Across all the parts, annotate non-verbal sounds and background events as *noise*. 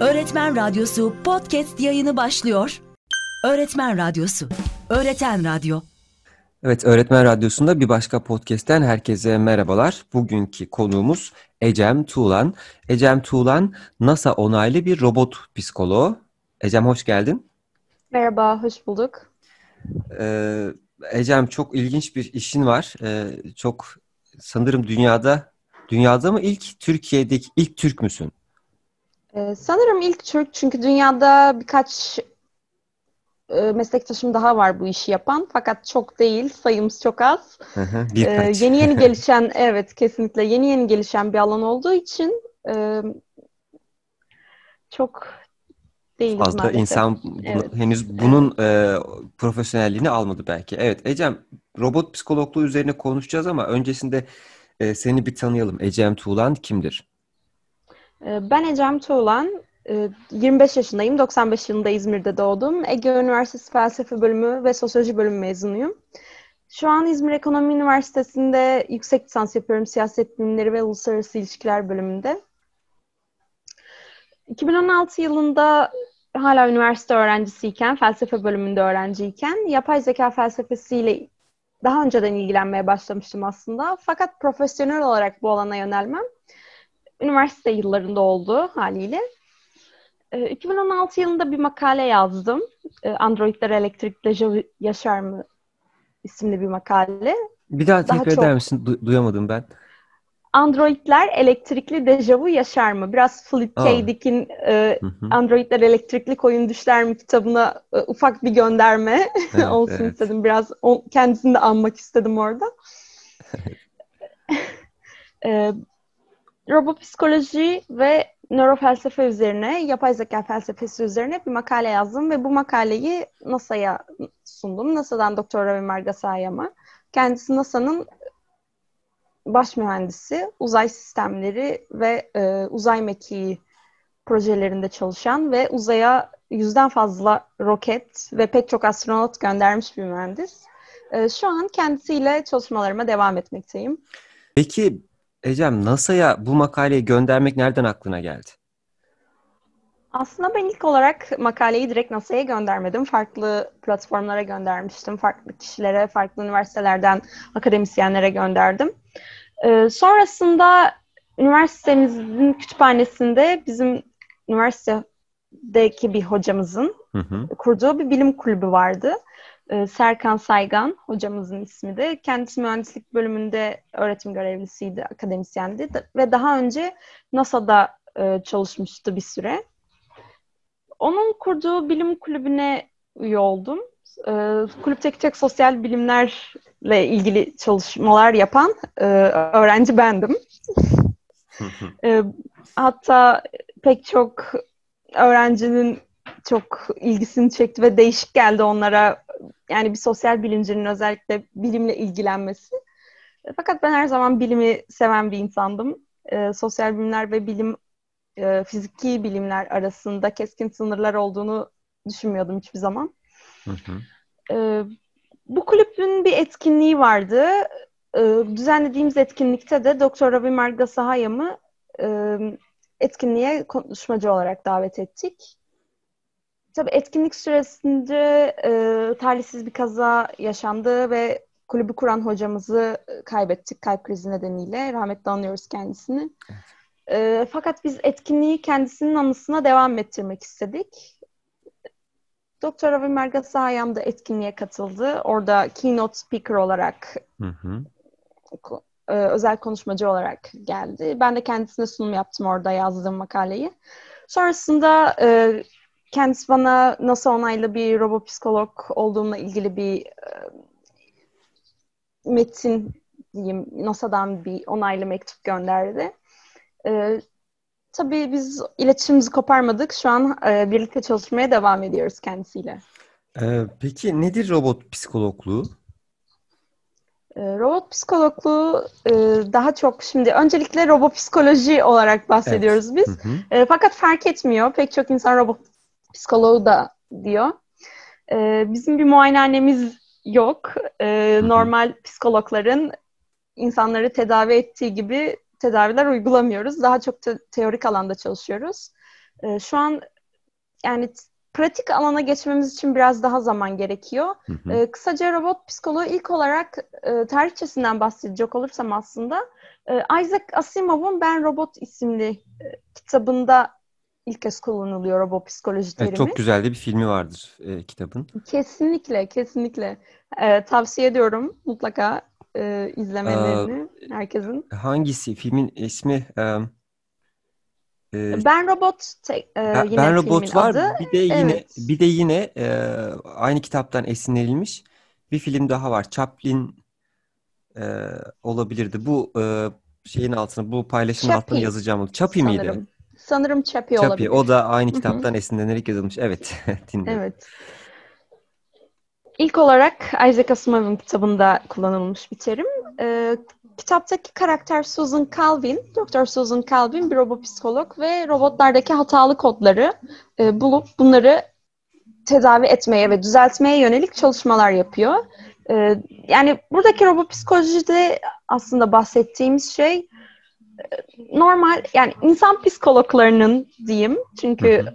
Öğretmen Radyosu podcast yayını başlıyor. Öğretmen Radyosu, öğreten radyo. Evet, Öğretmen Radyosu'nda bir başka podcast'ten herkese merhabalar. Bugünkü konuğumuz Ecem Tuğlan. Ecem Tuğlan, NASA onaylı bir robot psikoloğu. Ecem hoş geldin. Merhaba, hoş bulduk. Ee, Ecem çok ilginç bir işin var. Ee, çok sanırım dünyada, dünyada mı ilk Türkiye'deki ilk Türk müsün? Ee, sanırım ilk Türk çünkü dünyada birkaç e, meslektaşım daha var bu işi yapan fakat çok değil sayımız çok az. Ee, yeni yeni *laughs* gelişen evet kesinlikle yeni yeni gelişen bir alan olduğu için e, çok değil Fazla maalesef. insan Evet. henüz bunun e, profesyonelliğini almadı belki. Evet Ecem, robot psikologluğu üzerine konuşacağız ama öncesinde e, seni bir tanıyalım. Ecem Tuğlan kimdir? Ee, Ben Ecem Tuğlan, e, 25 yaşındayım. 95 yılında İzmir'de doğdum. Ege Üniversitesi Felsefe Bölümü ve Sosyoloji Bölümü mezunuyum. Şu an İzmir Ekonomi Üniversitesi'nde yüksek lisans yapıyorum. Siyaset Bilimleri ve Uluslararası İlişkiler bölümünde. 2016 yılında hala üniversite öğrencisiyken, felsefe bölümünde öğrenciyken yapay zeka felsefesiyle daha önceden ilgilenmeye başlamıştım aslında. Fakat profesyonel olarak bu alana yönelmem üniversite yıllarında oldu haliyle. Ee, 2016 yılında bir makale yazdım. Ee, Androidler elektrik dejavu yaşar mı isimli bir makale. Bir daha Daha tekrar çok- eder misin? Du- duyamadım ben. Androidler elektrikli dejavu yaşar mı? Biraz Philip. K. Dick'in e. Androidler elektrikli koyun düşler mi kitabına e, ufak bir gönderme *laughs* Evet, olsun evet. istedim. Biraz o, kendisini de anmak istedim orada. *laughs* *laughs* e, robopsikoloji ve nörofelsefe üzerine, yapay zeka felsefesi üzerine bir makale yazdım ve bu makaleyi NASA'ya sundum. NASA'dan Doktor Ravi Margasayam'a. Kendisi NASA'nın baş mühendisi, uzay sistemleri ve e, uzay mekiği projelerinde çalışan ve uzaya yüzden fazla roket ve pek çok astronot göndermiş bir mühendis. E, şu an kendisiyle çalışmalarıma devam etmekteyim. Peki Ecem, NASA'ya bu makaleyi göndermek nereden aklına geldi? Aslında ben ilk olarak makaleyi direkt NASA'ya göndermedim. Farklı platformlara göndermiştim. Farklı kişilere, farklı üniversitelerden akademisyenlere gönderdim. Ee, sonrasında üniversitemizin kütüphanesinde bizim üniversitedeki bir hocamızın Hı hı. kurduğu bir bilim kulübü vardı. Ee, Serkan Saygan hocamızın ismi de. Kendisi mühendislik bölümünde öğretim görevlisiydi, akademisyendi De- ve daha önce NASA'da e, çalışmıştı bir süre. Onun kurduğu bilim kulübüne üye oldum. Ee, kulüpteki tek sosyal bilimlerle ilgili çalışmalar yapan e, öğrenci bendim. Ee, hatta pek çok öğrencinin çok ilgisini çekti ve değişik geldi onlara. Yani bir sosyal bilimcinin özellikle bilimle ilgilenmesi. E, Fakat ben her zaman bilimi seven bir insandım. E, sosyal bilimler ve bilim, e, fiziki bilimler arasında keskin sınırlar olduğunu düşünmüyordum hiçbir zaman. Hı hı. Ee, bu kulübün bir etkinliği vardı. Ee, düzenlediğimiz etkinlikte de Doktor Ravi Margasahayam'ı e, etkinliğe konuşmacı olarak davet ettik. Tabii etkinlik süresince e, talihsiz bir kaza yaşandı ve kulübü kuran hocamızı kaybettik kalp krizi nedeniyle. Rahmetle anıyoruz kendisini. E, fakat biz etkinliği kendisinin anısına devam ettirmek istedik. Doktor Ravi Margasayam da etkinliğe katıldı. Orada keynote speaker olarak, Hı hı. e, özel konuşmacı olarak geldi. Ben de kendisine sunum yaptım orada yazdığım makaleyi. Sonrasında e, kendisi bana NASA onaylı bir robopsikolog olduğumla ilgili bir e, metin diyeyim, NASA'dan bir onaylı mektup gönderdi. E, tabii biz iletişimimizi koparmadık. Şu an e, birlikte çalışmaya devam ediyoruz kendisiyle. Ee, peki nedir robot psikologluğu? E, Robot psikologluğu e, daha çok şimdi öncelikle robopsikoloji olarak bahsediyoruz biz. Hı hı. E, fakat fark etmiyor. Pek çok insan robot psikoloğu da diyor. E, bizim bir muayenehanemiz yok. E, normal psikologların insanları tedavi ettiği gibi tedaviler uygulamıyoruz. Daha çok te- teorik alanda çalışıyoruz. E, şu an yani pratik alana geçmemiz için biraz daha zaman gerekiyor. Hı hı. E, kısaca robot psikoloğu ilk olarak e, tarihçesinden bahsedecek olursam aslında e, Isaac Asimov'un Ben Robot isimli e, kitabında ilk kez kullanılıyor robot psikoloji terimi. Evet, çok güzel de bir filmi vardır e, kitabın. Kesinlikle, kesinlikle. E, tavsiye ediyorum mutlaka e, izlemelerini herkesin. Hangisi? Filmin ismi e, e, Ben Robot te- e, Ben, yine Ben Robot var. adı. Bir de yine Evet. bir de yine e, aynı kitaptan esinlenilmiş bir film daha var. Chaplin e, olabilirdi. Bu e, şeyin altına, bu paylaşımın altına Chappie yazacağım. Chappie miydi? Sanırım. Chappie Chappie. olabilir. O da aynı kitaptan esinlenerek yazılmış. Evet, *laughs* dinliyorum. Evet. İlk olarak Isaac Asimov'un kitabında kullanılmış bir terim. Ee, kitaptaki karakter Susan Calvin, Dr. Susan Calvin bir robot psikolog ve robotlardaki hatalı kodları e, bulup bunları tedavi etmeye ve düzeltmeye yönelik çalışmalar yapıyor. Ee, yani buradaki robot psikolojide aslında bahsettiğimiz şey e, normal yani insan psikologlarının diyeyim çünkü Hı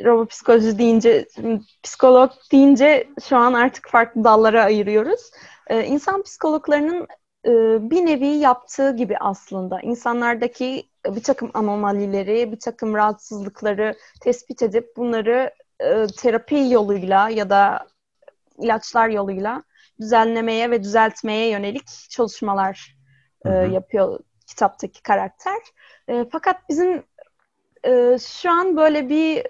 hı. robot psikoloji deyince, psikolog deyince şu an artık farklı dallara ayırıyoruz. Ee, insan psikologlarının e, bir nevi yaptığı gibi aslında insanlardaki bir takım anomalileri, bir takım rahatsızlıkları tespit edip bunları e, terapi yoluyla ya da ilaçlar yoluyla düzenlemeye ve düzeltmeye yönelik çalışmalar e, yapıyor kitaptaki karakter. E, fakat bizim e, şu an böyle bir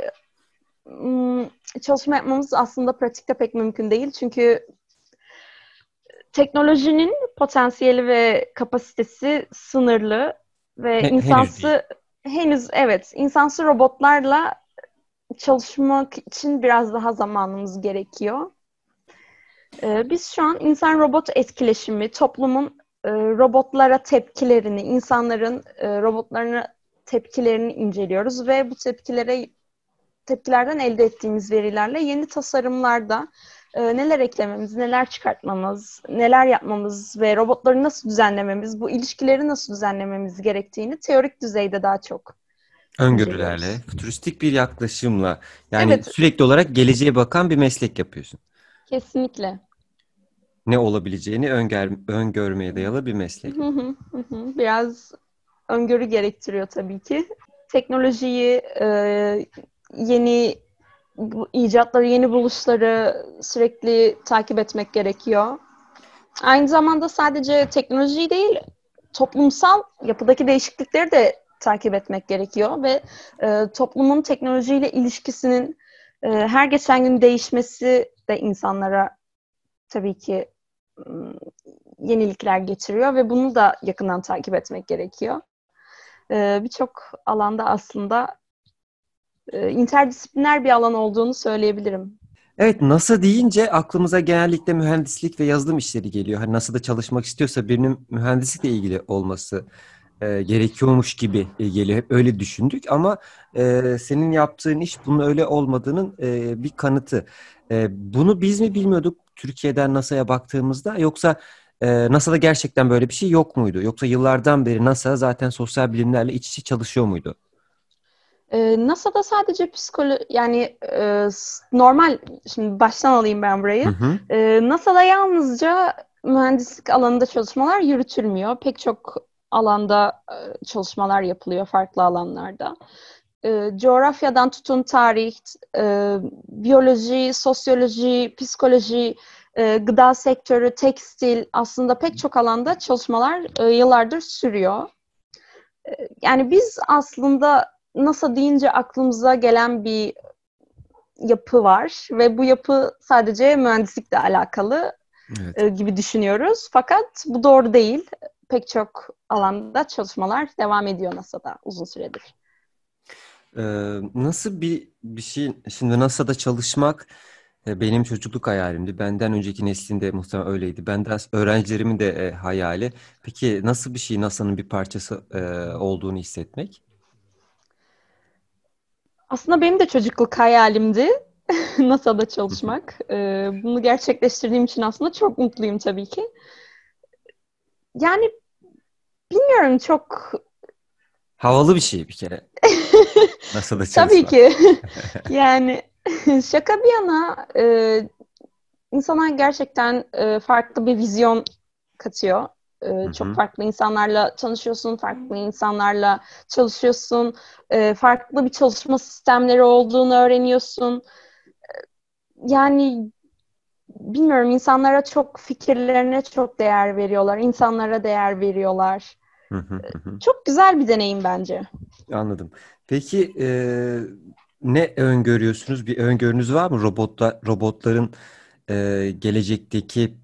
çalışma yapmamız aslında pratikte pek mümkün değil. Çünkü teknolojinin potansiyeli ve kapasitesi sınırlı ve henüz insansı henüz evet insansı robotlarla çalışmak için biraz daha zamanımız gerekiyor. Ee, biz şu an insan-robot etkileşimi, toplumun e, robotlara tepkilerini, insanların e, robotlarına tepkilerini inceliyoruz ve bu tepkilere tepkilerden elde ettiğimiz verilerle yeni tasarımlarda e, neler eklememiz, neler çıkartmamız, neler yapmamız ve robotları nasıl düzenlememiz, bu ilişkileri nasıl düzenlememiz gerektiğini teorik düzeyde daha çok Öngörülerle, inceliyoruz. fütüristik bir yaklaşımla yani Evet. sürekli olarak geleceğe bakan bir meslek yapıyorsun. Kesinlikle. Ne olabileceğini öngör, öngörmeye dayalı bir meslek. Biraz öngörü gerektiriyor tabii ki. Teknolojiyi, e, yeni icatları, yeni buluşları sürekli takip etmek gerekiyor. Aynı zamanda sadece teknolojiyi değil, toplumsal yapıdaki değişiklikleri de takip etmek gerekiyor ve e, toplumun teknolojiyle ilişkisinin e, her geçen gün değişmesi de insanlara tabii ki yenilikler getiriyor ve bunu da yakından takip etmek gerekiyor. Ee, Birçok alanda aslında e, interdisipliner bir alan olduğunu söyleyebilirim. Evet NASA deyince aklımıza genellikle mühendislik ve yazılım işleri geliyor. Hani NASA'da çalışmak istiyorsa birinin mühendislikle ilgili olması e, gerekiyormuş gibi e, geliyor. Hep öyle düşündük ama e, senin yaptığın iş bunun öyle olmadığının e, bir kanıtı. E, bunu biz mi bilmiyorduk Türkiye'den NASA'ya baktığımızda yoksa e, NASA'da gerçekten böyle bir şey yok muydu? Yoksa yıllardan beri NASA zaten sosyal bilimlerle iç içe çalışıyor muydu? Ee, NASA'da sadece psikolo yani e, normal şimdi baştan alayım ben burayı. Hı hı. Ee, NASA'da yalnızca mühendislik alanında çalışmalar yürütülmüyor. Pek çok alanda e, çalışmalar yapılıyor farklı alanlarda. Ee, coğrafyadan tutun tarih, e, biyoloji, sosyoloji, psikoloji, e, gıda sektörü, tekstil aslında pek çok alanda çalışmalar e, yıllardır sürüyor. E, yani biz aslında NASA deyince aklımıza gelen bir yapı var ve bu yapı sadece mühendislikle alakalı Evet. e, gibi düşünüyoruz. Fakat bu doğru değil. Pek çok alanda çalışmalar devam ediyor NASA'da uzun süredir. Ee, nasıl bir bir şey şimdi NASA'da çalışmak e, benim çocukluk hayalimdi. Benden önceki neslinde muhtemelen öyleydi. Benden öğrencilerimin de e, hayali. Peki nasıl bir şey NASA'nın bir parçası e, olduğunu hissetmek? Aslında benim de çocukluk hayalimdi *laughs* NASA'da çalışmak. E, bunu gerçekleştirdiğim için aslında çok mutluyum tabii ki. Yani bilmiyorum çok Havalı bir şey bir kere. *laughs* NASA'da çalışmak. Tabii ki. *laughs* yani *laughs* şaka bir yana e, insana gerçekten e, farklı bir vizyon katıyor. E, çok farklı insanlarla tanışıyorsun, farklı insanlarla çalışıyorsun, e, farklı bir çalışma sistemleri olduğunu öğreniyorsun. E, Yani bilmiyorum insanlara çok fikirlerine çok değer veriyorlar, insanlara değer veriyorlar. Hı hı hı hı. Çok güzel bir deneyim bence. Anladım. Peki e, ne öngörüyorsunuz? Bir öngörünüz var mı? Robotla, robotların e, gelecekteki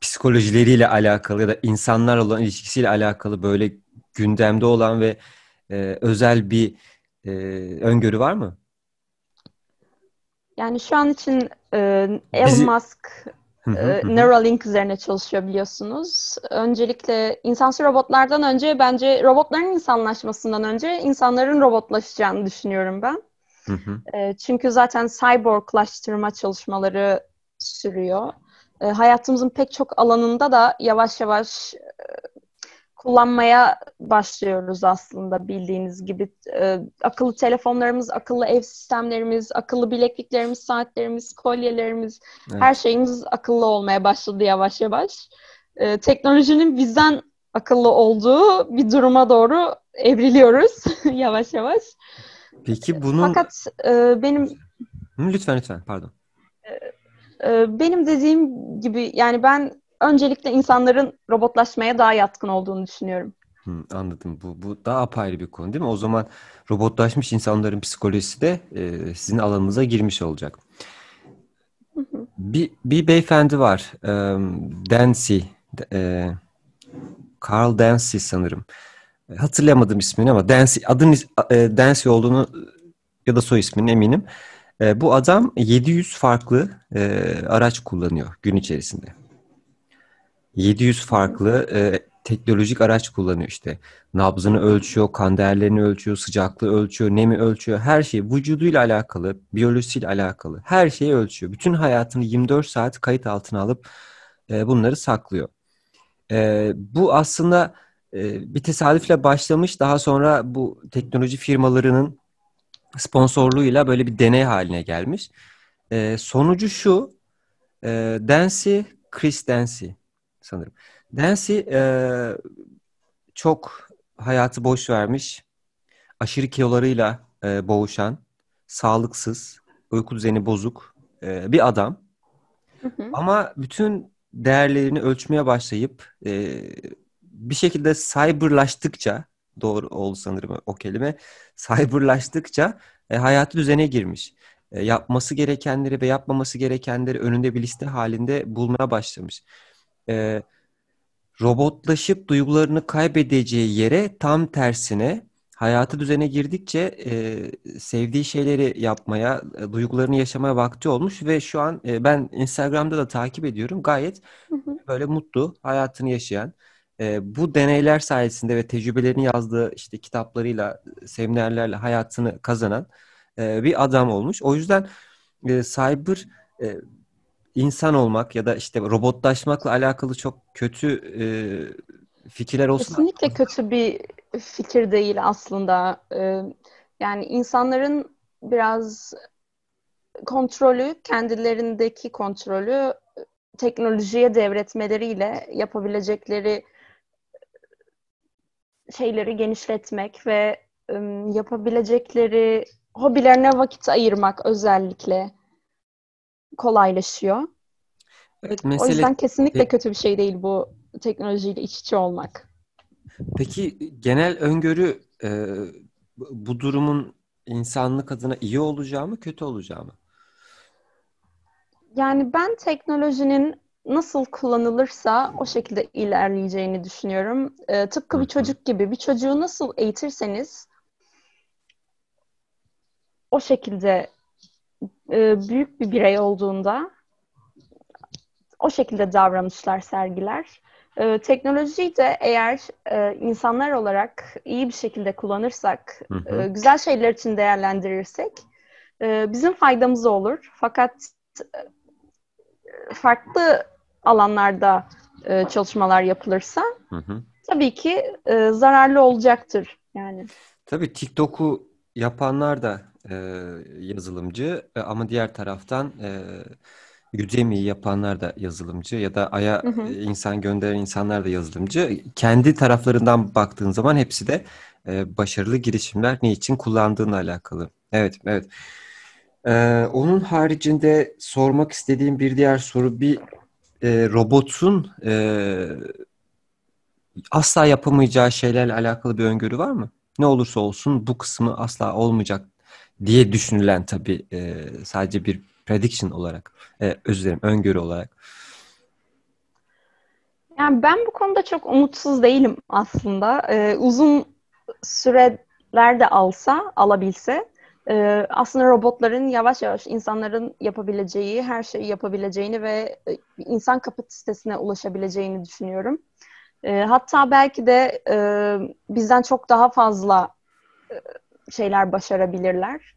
psikolojileriyle alakalı ya da insanlarla olan ilişkisiyle alakalı böyle gündemde olan ve e, özel bir e, öngörü var mı? Yani şu an için e, Elon Bizi- Musk e. Neuralink üzerine çalışıyor biliyorsunuz. Öncelikle insansız robotlardan önce bence robotların insanlaşmasından önce insanların robotlaşacağını düşünüyorum ben. E, çünkü zaten cyborglaştırma çalışmaları sürüyor. E, hayatımızın pek çok alanında da yavaş yavaş kullanmaya başlıyoruz aslında bildiğiniz gibi. E, akıllı telefonlarımız, akıllı ev sistemlerimiz, akıllı bilekliklerimiz, saatlerimiz, kolyelerimiz, Evet. her şeyimiz akıllı olmaya başladı yavaş yavaş. E, teknolojinin bizden akıllı olduğu bir duruma doğru evriliyoruz *laughs* yavaş yavaş. Peki bunun Fakat e, benim lütfen lütfen pardon. e, benim dediğim gibi yani ben öncelikle insanların robotlaşmaya daha yatkın olduğunu düşünüyorum. Hı, anladım. Bu bu daha apayrı bir konu değil mi? O zaman robotlaşmış insanların psikolojisi de e, sizin alanınıza girmiş olacak. Bir, bir beyefendi var. E, Dancy. E, Carl Dancy sanırım. E, Hatırlayamadım ismini ama Dancy, adın e, Dancy olduğunu ya da soy ismini eminim. E, bu adam 700 farklı e, araç kullanıyor gün içerisinde. 700 farklı e, teknolojik araç kullanıyor işte. Nabzını ölçüyor, kan değerlerini ölçüyor, sıcaklığı ölçüyor, nemi ölçüyor. Her şey vücuduyla alakalı, biyolojisiyle alakalı. Her şeyi ölçüyor. Bütün hayatını 24 saat kayıt altına alıp e, bunları saklıyor. E, bu aslında e, bir tesadüfle başlamış. Daha sonra bu teknoloji firmalarının sponsorluğuyla böyle bir deney haline gelmiş. E, sonucu şu. E, Dancy, Chris Dancy sanırım. Dancy e, çok hayatı boş vermiş, aşırı kilolarıyla e, boğuşan, sağlıksız, uyku düzeni bozuk e, bir adam. Hı hı. Ama bütün değerlerini ölçmeye başlayıp e, bir şekilde cyberlaştıkça, doğru oldu sanırım o kelime, cyberlaştıkça e, hayatı düzene girmiş. E, yapması gerekenleri ve yapmaması gerekenleri önünde bir liste halinde bulmaya başlamış. E, robotlaşıp duygularını kaybedeceği yere tam tersine hayatı düzene girdikçe e, sevdiği şeyleri yapmaya, e, duygularını yaşamaya vakti olmuş ve şu an e, ben Instagram'da da takip ediyorum. Gayet Hı hı. böyle mutlu, hayatını yaşayan, e, bu deneyler sayesinde ve tecrübelerini yazdığı işte kitaplarıyla, seminerlerle hayatını kazanan e, bir adam olmuş. O yüzden e, cyber e, insan olmak ya da işte robotlaşmakla alakalı çok kötü e, fikirler olsa da Kesinlikle kötü bir fikir değil aslında. Ee, yani insanların biraz kontrolü, kendilerindeki kontrolü teknolojiye devretmeleriyle yapabilecekleri şeyleri genişletmek ve yapabilecekleri hobilerine vakit ayırmak özellikle kolaylaşıyor. evet O mesele yüzden kesinlikle kötü bir şey değil bu teknolojiyle iç içe olmak. peki genel öngörü e, bu durumun insanlık adına iyi olacağı mı kötü olacağı mı? Yani ben teknolojinin nasıl kullanılırsa o şekilde ilerleyeceğini düşünüyorum. Ee, tıpkı bir çocuk gibi. Bir çocuğu nasıl eğitirseniz o şekilde e, büyük bir birey olduğunda o şekilde davranışlar sergiler. Ee, teknolojiyi de eğer e, insanlar olarak iyi bir şekilde kullanırsak, Hı hı. e, güzel şeyler için değerlendirirsek e, bizim faydamız olur. Fakat e, farklı alanlarda e, çalışmalar yapılırsa Hı hı. tabii ki e, zararlı olacaktır yani. Tabii TikTok'u yapanlar da e, yazılımcı ama diğer taraftan e, Udemy'yi yapanlar da yazılımcı ya da Ay'a Hı hı. insan gönderen insanlar da yazılımcı. Kendi taraflarından baktığın zaman hepsi de e, başarılı girişimler ne için kullandığınla alakalı. Evet, evet. Ee, onun haricinde sormak istediğim bir diğer soru bir e, robotun e, asla yapamayacağı şeylerle alakalı bir öngörü var mı? Ne olursa olsun bu kısmı asla olmayacak diye düşünülen tabii e, sadece bir prediction olarak, e, özür dilerim öngörü olarak. Yani ben bu konuda çok umutsuz değilim aslında. Ee, uzun süreler de alsa, alabilse e, aslında robotların yavaş yavaş insanların yapabileceği, her şeyi yapabileceğini ve e, insan kapasitesine ulaşabileceğini düşünüyorum. E, hatta belki de e, bizden çok daha fazla e, şeyler başarabilirler.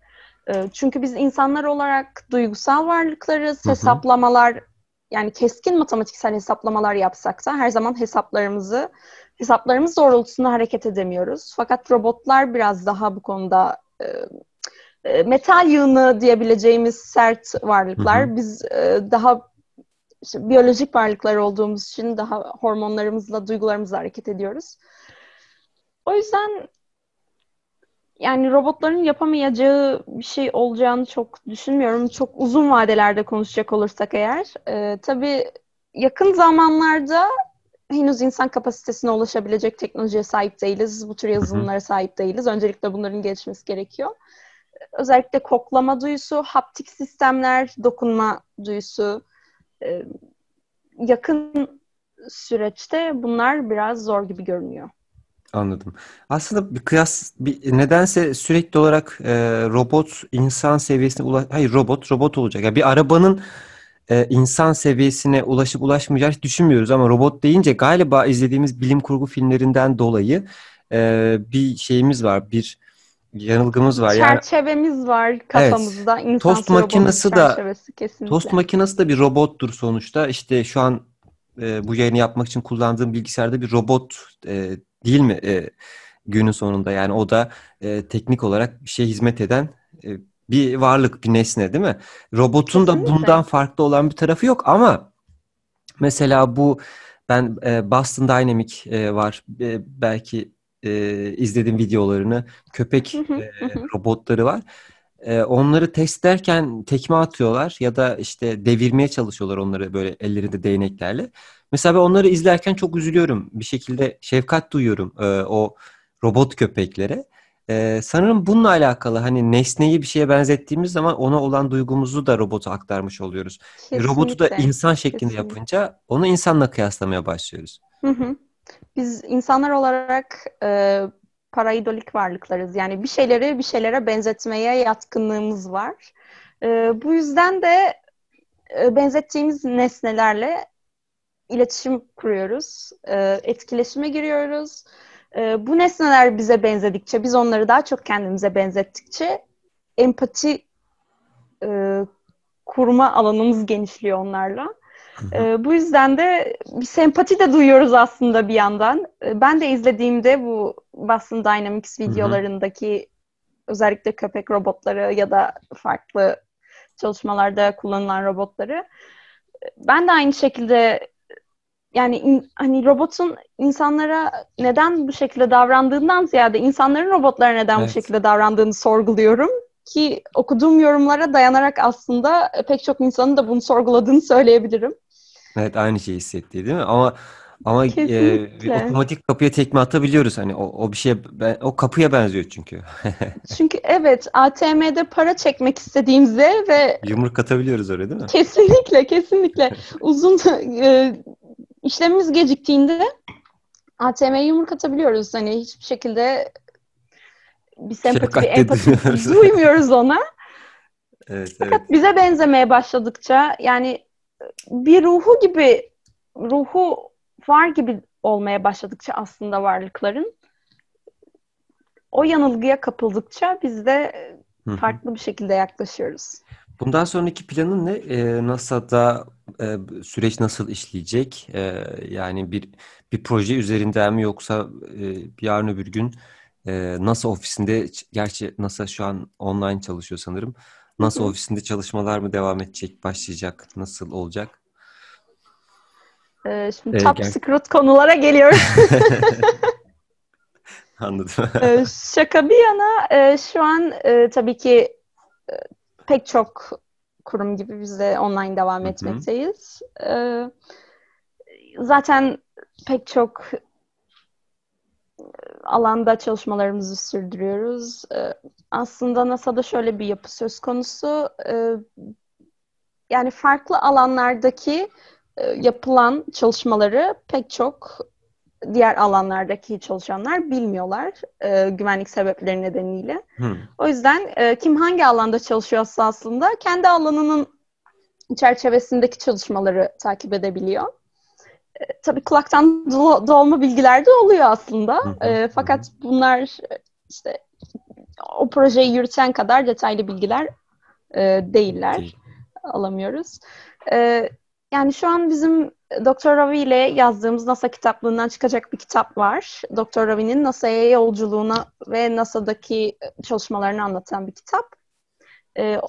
E, çünkü biz insanlar olarak duygusal varlıklarız, Hı hı. hesaplamalar yani keskin matematiksel hesaplamalar yapsak da her zaman hesaplarımızı hesaplarımız doğrultusunda hareket edemiyoruz. Fakat robotlar biraz daha bu konuda e, e, metal yığını diyebileceğimiz sert varlıklar. Hı hı. Biz e, daha işte biyolojik varlıklar olduğumuz için daha hormonlarımızla, duygularımızla hareket ediyoruz. O yüzden yani robotların yapamayacağı bir şey olacağını çok düşünmüyorum. Çok uzun vadelerde konuşacak olursak eğer. Ee, tabii yakın zamanlarda henüz insan kapasitesine ulaşabilecek teknolojiye sahip değiliz. Bu tür yazılımlara sahip değiliz. Öncelikle bunların gelişmesi gerekiyor. Özellikle koklama duyusu, haptik sistemler, dokunma duyusu e, yakın süreçte bunlar biraz zor gibi görünüyor. Anladım. Aslında bir kıyas bir, nedense sürekli olarak e, robot insan seviyesine ulaş hayır robot robot olacak. Yani bir arabanın e, insan seviyesine ulaşıp ulaşmayacağını hiç düşünmüyoruz ama robot deyince galiba izlediğimiz bilim kurgu filmlerinden dolayı e, bir şeyimiz var, bir yanılgımız var. Yani Çerçevemiz var kafamızda. İnsansı Tost makinesi da- kesinlikle. tost makinesi de bir robottur sonuçta. İşte şu an e, bu yayını yapmak için kullandığım bilgisayarda bir robot e, değil mi e, günün sonunda? Yani o da e, teknik olarak bir şeye hizmet eden e, bir varlık, bir nesne değil mi? Robotun da bundan farklı olan bir tarafı yok ama mesela bu ben e, Boston Dynamic e, var. E, belki e, izledim videolarını. Köpek e, robotları var. E, onları test ederken tekme atıyorlar ya da işte devirmeye çalışıyorlar onları böyle ellerinde değneklerle. Mesela ben onları izlerken çok üzülüyorum. Bir şekilde şefkat duyuyorum e, o robot köpeklere. E, sanırım bununla alakalı hani nesneyi bir şeye benzettiğimiz zaman ona olan duygumuzu da robota aktarmış oluyoruz. Robotu da Kesinlikle. insan şeklinde Kesinlikle. yapınca onu insanla kıyaslamaya başlıyoruz. Hı hı. Biz insanlar olarak e, paraidolik varlıklarız. Yani bir şeyleri bir şeylere benzetmeye yatkınlığımız var. E, bu yüzden de e, benzettiğimiz nesnelerle iletişim kuruyoruz. E, etkileşime giriyoruz. E, bu nesneler bize benzedikçe, biz onları daha çok kendimize benzettikçe empati e, kurma alanımız genişliyor onlarla. E, bu yüzden de bir sempati de duyuyoruz aslında bir yandan. E, ben de izlediğimde bu Boston Dynamics videolarındaki özellikle köpek robotları ya da farklı çalışmalarda kullanılan robotları ben de aynı şekilde yani in- hani robotun insanlara neden bu şekilde davrandığından ziyade insanların robotlara neden Evet. bu şekilde davrandığını sorguluyorum ki okuduğum yorumlara dayanarak aslında pek çok insanın da bunu sorguladığını söyleyebilirim. Evet aynı şeyi hissettiği değil mi? Ama ama e, Kesinlikle. bir otomatik kapıya tekme atabiliyoruz hani o, o bir ben- o kapıya benziyor çünkü. *laughs* Çünkü evet ATM'de para çekmek istediğimizde ve Yumruk atabiliyoruz oraya değil mi? kesinlikle kesinlikle *laughs* uzun e, işlemimiz geciktiğinde ATM'ye yumruk atabiliyoruz. Hani hiçbir şekilde bir sempati, bir empati *laughs* duymuyoruz. ona. Evet, evet. Fakat bize benzemeye başladıkça yani bir ruhu gibi ruhu var gibi olmaya başladıkça aslında varlıkların o yanılgıya kapıldıkça biz de farklı bir şekilde yaklaşıyoruz. Bundan sonraki planın ne? Ee, NASA'da e, süreç nasıl işleyecek? Ee, yani bir bir proje üzerinden mi yoksa e, yarın öbür gün e, NASA ofisinde, gerçi NASA şu an online çalışıyor sanırım. NASA ofisinde çalışmalar mı devam edecek, başlayacak, nasıl olacak? Ee, şimdi ee, top gel- secret konulara geliyoruz. *laughs* *laughs* Anladım. ee, şaka bir yana e, şu an e, tabii ki e, pek çok kurum gibi biz de online devam Hı-hı. etmekteyiz. E, zaten pek çok alanda çalışmalarımızı sürdürüyoruz. E, aslında NASA'da şöyle bir yapı söz konusu. E, yani farklı alanlardaki e, yapılan çalışmaları pek çok diğer alanlardaki çalışanlar bilmiyorlar e, güvenlik sebepleri nedeniyle. Hmm. O yüzden e, kim hangi alanda çalışıyorsa aslında kendi alanının çerçevesindeki çalışmaları takip edebiliyor. E, tabii kulaktan do- dolma bilgiler de oluyor aslında. E, fakat bunlar işte o projeyi yürüten kadar detaylı bilgiler e, değiller. Değil. Alamıyoruz. E, yani şu an bizim Doktor Ravi ile yazdığımız NASA kitaplığından çıkacak bir kitap var. Doktor Ravi'nin NASA'ya yolculuğuna ve NASA'daki çalışmalarını anlatan bir kitap. Ee,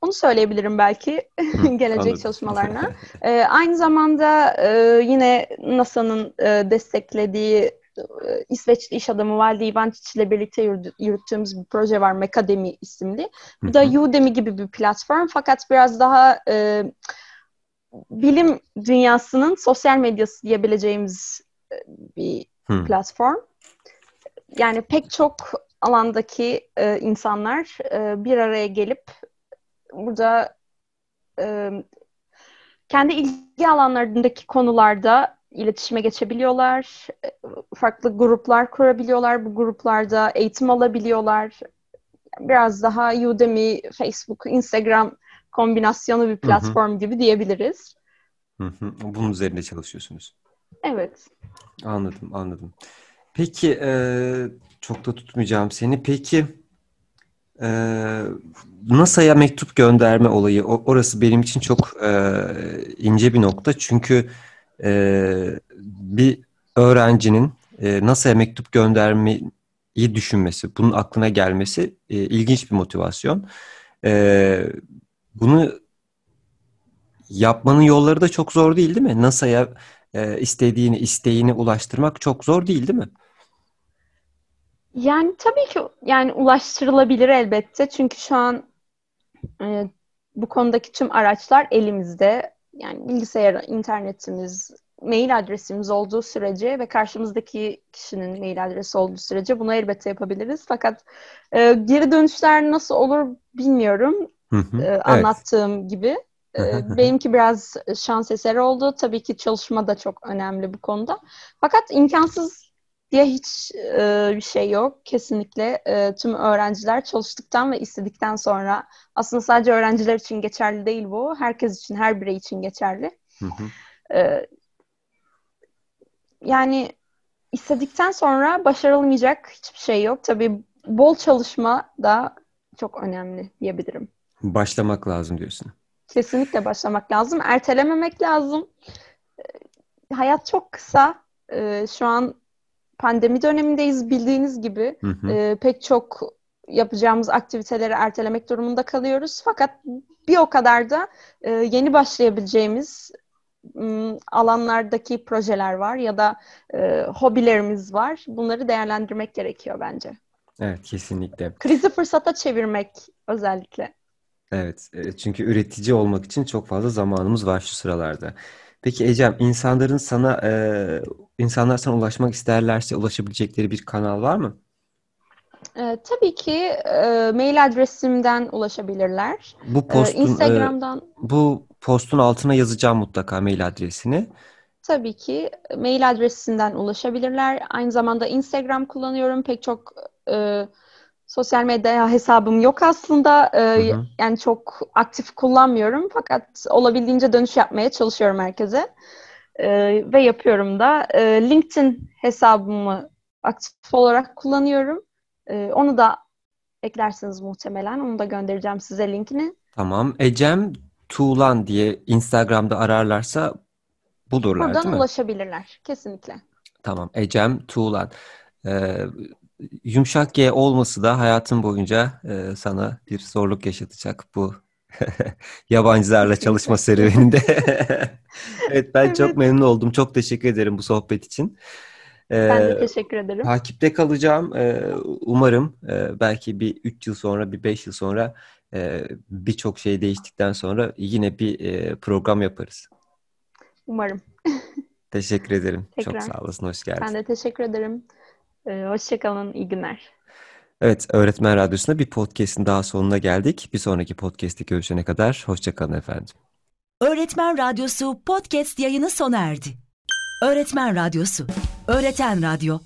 onu söyleyebilirim belki *laughs* gelecek Anladım. çalışmalarına. Ee, *laughs* aynı zamanda e, yine NASA'nın e, desteklediği e, İsveçli iş adamı Valdi Ivančić ile birlikte yürüttüğümüz bir proje var Mekademi isimli. Bu da Udemy gibi bir platform fakat biraz daha e, bilim dünyasının sosyal medyası diyebileceğimiz e, bir hmm. platform. Yani pek çok alandaki e, insanlar e, bir araya gelip burada e, kendi ilgi alanlarındaki konularda iletişime geçebiliyorlar. E, farklı gruplar kurabiliyorlar. Bu gruplarda eğitim alabiliyorlar. Biraz daha Udemy, Facebook, Instagram kombinasyonu bir platform hı hı. gibi diyebiliriz. Hı hı. Bunun üzerinde çalışıyorsunuz. Evet. Anladım, anladım. Peki, e, çok da tutmayacağım seni. Peki, e, NASA'ya mektup gönderme olayı, orası benim için çok e, ince bir nokta. Çünkü e, bir öğrencinin e, NASA'ya mektup göndermeyi düşünmesi, bunun aklına gelmesi e, ilginç bir motivasyon. E, bunu yapmanın yolları da çok zor değil değil mi? NASA'ya e, istediğini, isteğini ulaştırmak çok zor değil değil mi? Yani tabii ki yani ulaştırılabilir elbette. Çünkü şu an e, bu konudaki tüm araçlar elimizde. Yani bilgisayar, internetimiz, mail adresimiz olduğu sürece ve karşımızdaki kişinin mail adresi olduğu sürece bunu elbette yapabiliriz. Fakat e, geri dönüşler nasıl olur bilmiyorum. Hı hı, e, anlattığım evet. gibi. E, benimki biraz şans eseri oldu. Tabii ki çalışma da çok önemli bu konuda. Fakat imkansız diye hiç e, bir şey yok. Kesinlikle e, tüm öğrenciler çalıştıktan ve istedikten sonra aslında sadece öğrenciler için geçerli değil bu. Herkes için, her birey için geçerli. E, yani istedikten sonra başarılmayacak hiçbir şey yok. Tabii bol çalışma da çok önemli diyebilirim. Başlamak lazım diyorsun. Kesinlikle başlamak lazım. Ertelememek lazım. Ee, hayat çok kısa. Ee, şu an pandemi dönemindeyiz bildiğiniz gibi. Hı hı. Ee, pek çok yapacağımız aktiviteleri ertelemek durumunda kalıyoruz. Fakat bir o kadar da e, yeni başlayabileceğimiz alanlardaki projeler var ya da e, hobilerimiz var. Bunları değerlendirmek gerekiyor bence. Evet kesinlikle. Krizi fırsata çevirmek özellikle. Evet e, çünkü üretici olmak için çok fazla zamanımız var şu sıralarda. Peki Ecem insanların sana e, insanlar sana ulaşmak isterlerse ulaşabilecekleri bir kanal var mı? E, tabii ki e, mail adresimden ulaşabilirler. Bu e, postun e, Instagram'dan. E, bu postun altına yazacağım mutlaka mail adresini. Tabii ki mail adresinden ulaşabilirler. Aynı zamanda Instagram kullanıyorum. Pek çok e, sosyal medya hesabım yok aslında. E, hı hı. Yani çok aktif kullanmıyorum. Fakat olabildiğince dönüş yapmaya çalışıyorum herkese. E, ve yapıyorum da. E, LinkedIn hesabımı aktif olarak kullanıyorum. E, onu da eklersiniz muhtemelen. Onu da göndereceğim size linkini. Tamam. Ecem Tuğlan diye Instagram'da ararlarsa bulurlar Buradan değil mi? ulaşabilirler. Kesinlikle. Tamam. Ecem Tuğlan. E, yumuşak G olması da hayatın boyunca e, sana bir zorluk yaşatacak bu *laughs* yabancılarla çalışma serüveninde. *laughs* evet ben evet. çok memnun oldum. Çok teşekkür ederim bu sohbet için. Ben de teşekkür ederim. Takipte kalacağım. Umarım belki bir 3 yıl sonra, bir 5 yıl sonra birçok şey değiştikten sonra yine bir program yaparız. Umarım. *laughs* Teşekkür ederim. Tekrar. Çok sağ olasın. Hoş geldin. Ben de teşekkür ederim. Hoşçakalın. İyi günler. Evet, Öğretmen Radyosu'nda bir podcast'in daha sonuna geldik. Bir sonraki podcast'te görüşene kadar hoşçakalın efendim. Öğretmen Radyosu podcast yayını sona erdi. Öğretmen Radyosu, Öğreten Radyo